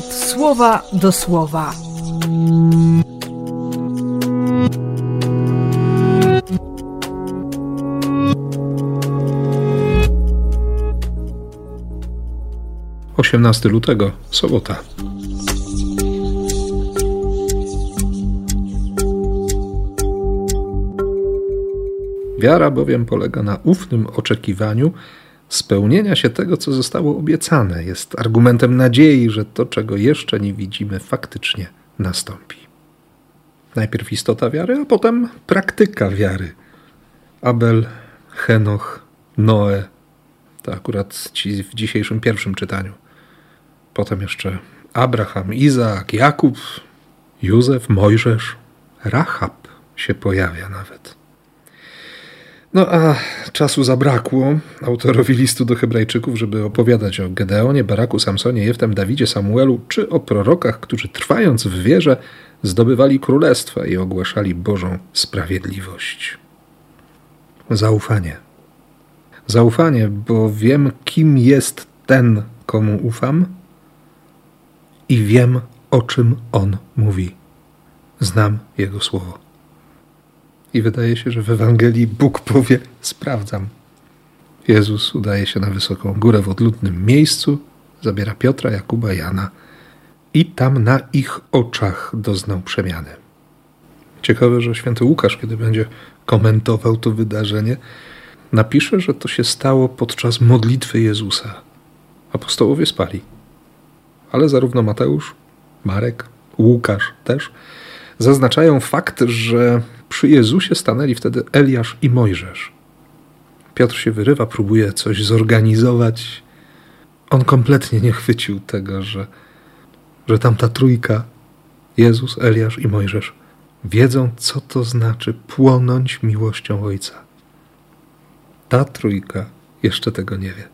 słowa do słowa. Osiemnasty lutego, sobota. Wiara bowiem polega na ufnym oczekiwaniu spełnienia się tego, co zostało obiecane. Jest argumentem nadziei, że to, czego jeszcze nie widzimy, faktycznie nastąpi. Najpierw istota wiary, a potem praktyka wiary. Abel, Henoch, Noe. To akurat ci w dzisiejszym pierwszym czytaniu. Potem jeszcze Abraham, Izaak, Jakub, Józef, Mojżesz, Rahab się pojawia nawet. No a czasu zabrakło autorowi listu do Hebrajczyków, żeby opowiadać o Gedeonie, Baraku, Samsonie, Jeftem, Dawidzie, Samuelu, czy o prorokach, którzy trwając w wierze zdobywali królestwa i ogłaszali Bożą sprawiedliwość. Zaufanie. Zaufanie, bo wiem, kim jest ten, komu ufam i wiem, o czym on mówi. Znam jego słowo. I wydaje się, że w Ewangelii Bóg powie: Sprawdzam. Jezus udaje się na wysoką górę w odludnym miejscu, zabiera Piotra, Jakuba, Jana i tam na ich oczach doznał przemiany. Ciekawe, że święty Łukasz, kiedy będzie komentował to wydarzenie, napisze, że to się stało podczas modlitwy Jezusa. Apostołowie spali. Ale zarówno Mateusz, Marek, Łukasz też zaznaczają fakt, że przy Jezusie stanęli wtedy Eliasz i Mojżesz. Piotr się wyrywa, próbuje coś zorganizować. On kompletnie nie chwycił tego, że, że tamta trójka, Jezus, Eliasz i Mojżesz, wiedzą, co to znaczy płonąć miłością Ojca. Ta trójka jeszcze tego nie wie.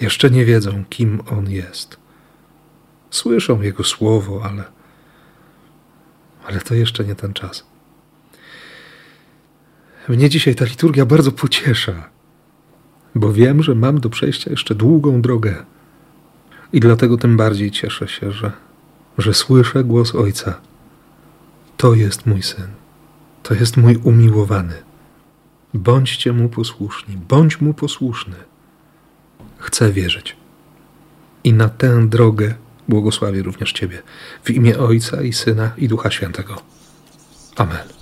Jeszcze nie wiedzą, kim On jest. Słyszą Jego słowo, ale, ale to jeszcze nie ten czas. Mnie dzisiaj ta liturgia bardzo pociesza, bo wiem, że mam do przejścia jeszcze długą drogę. I dlatego tym bardziej cieszę się, że, że słyszę głos Ojca. To jest mój syn, to jest mój umiłowany. Bądźcie mu posłuszni, bądź mu posłuszny. Chcę wierzyć. I na tę drogę błogosławię również Ciebie. W imię Ojca i Syna i Ducha Świętego. Amen.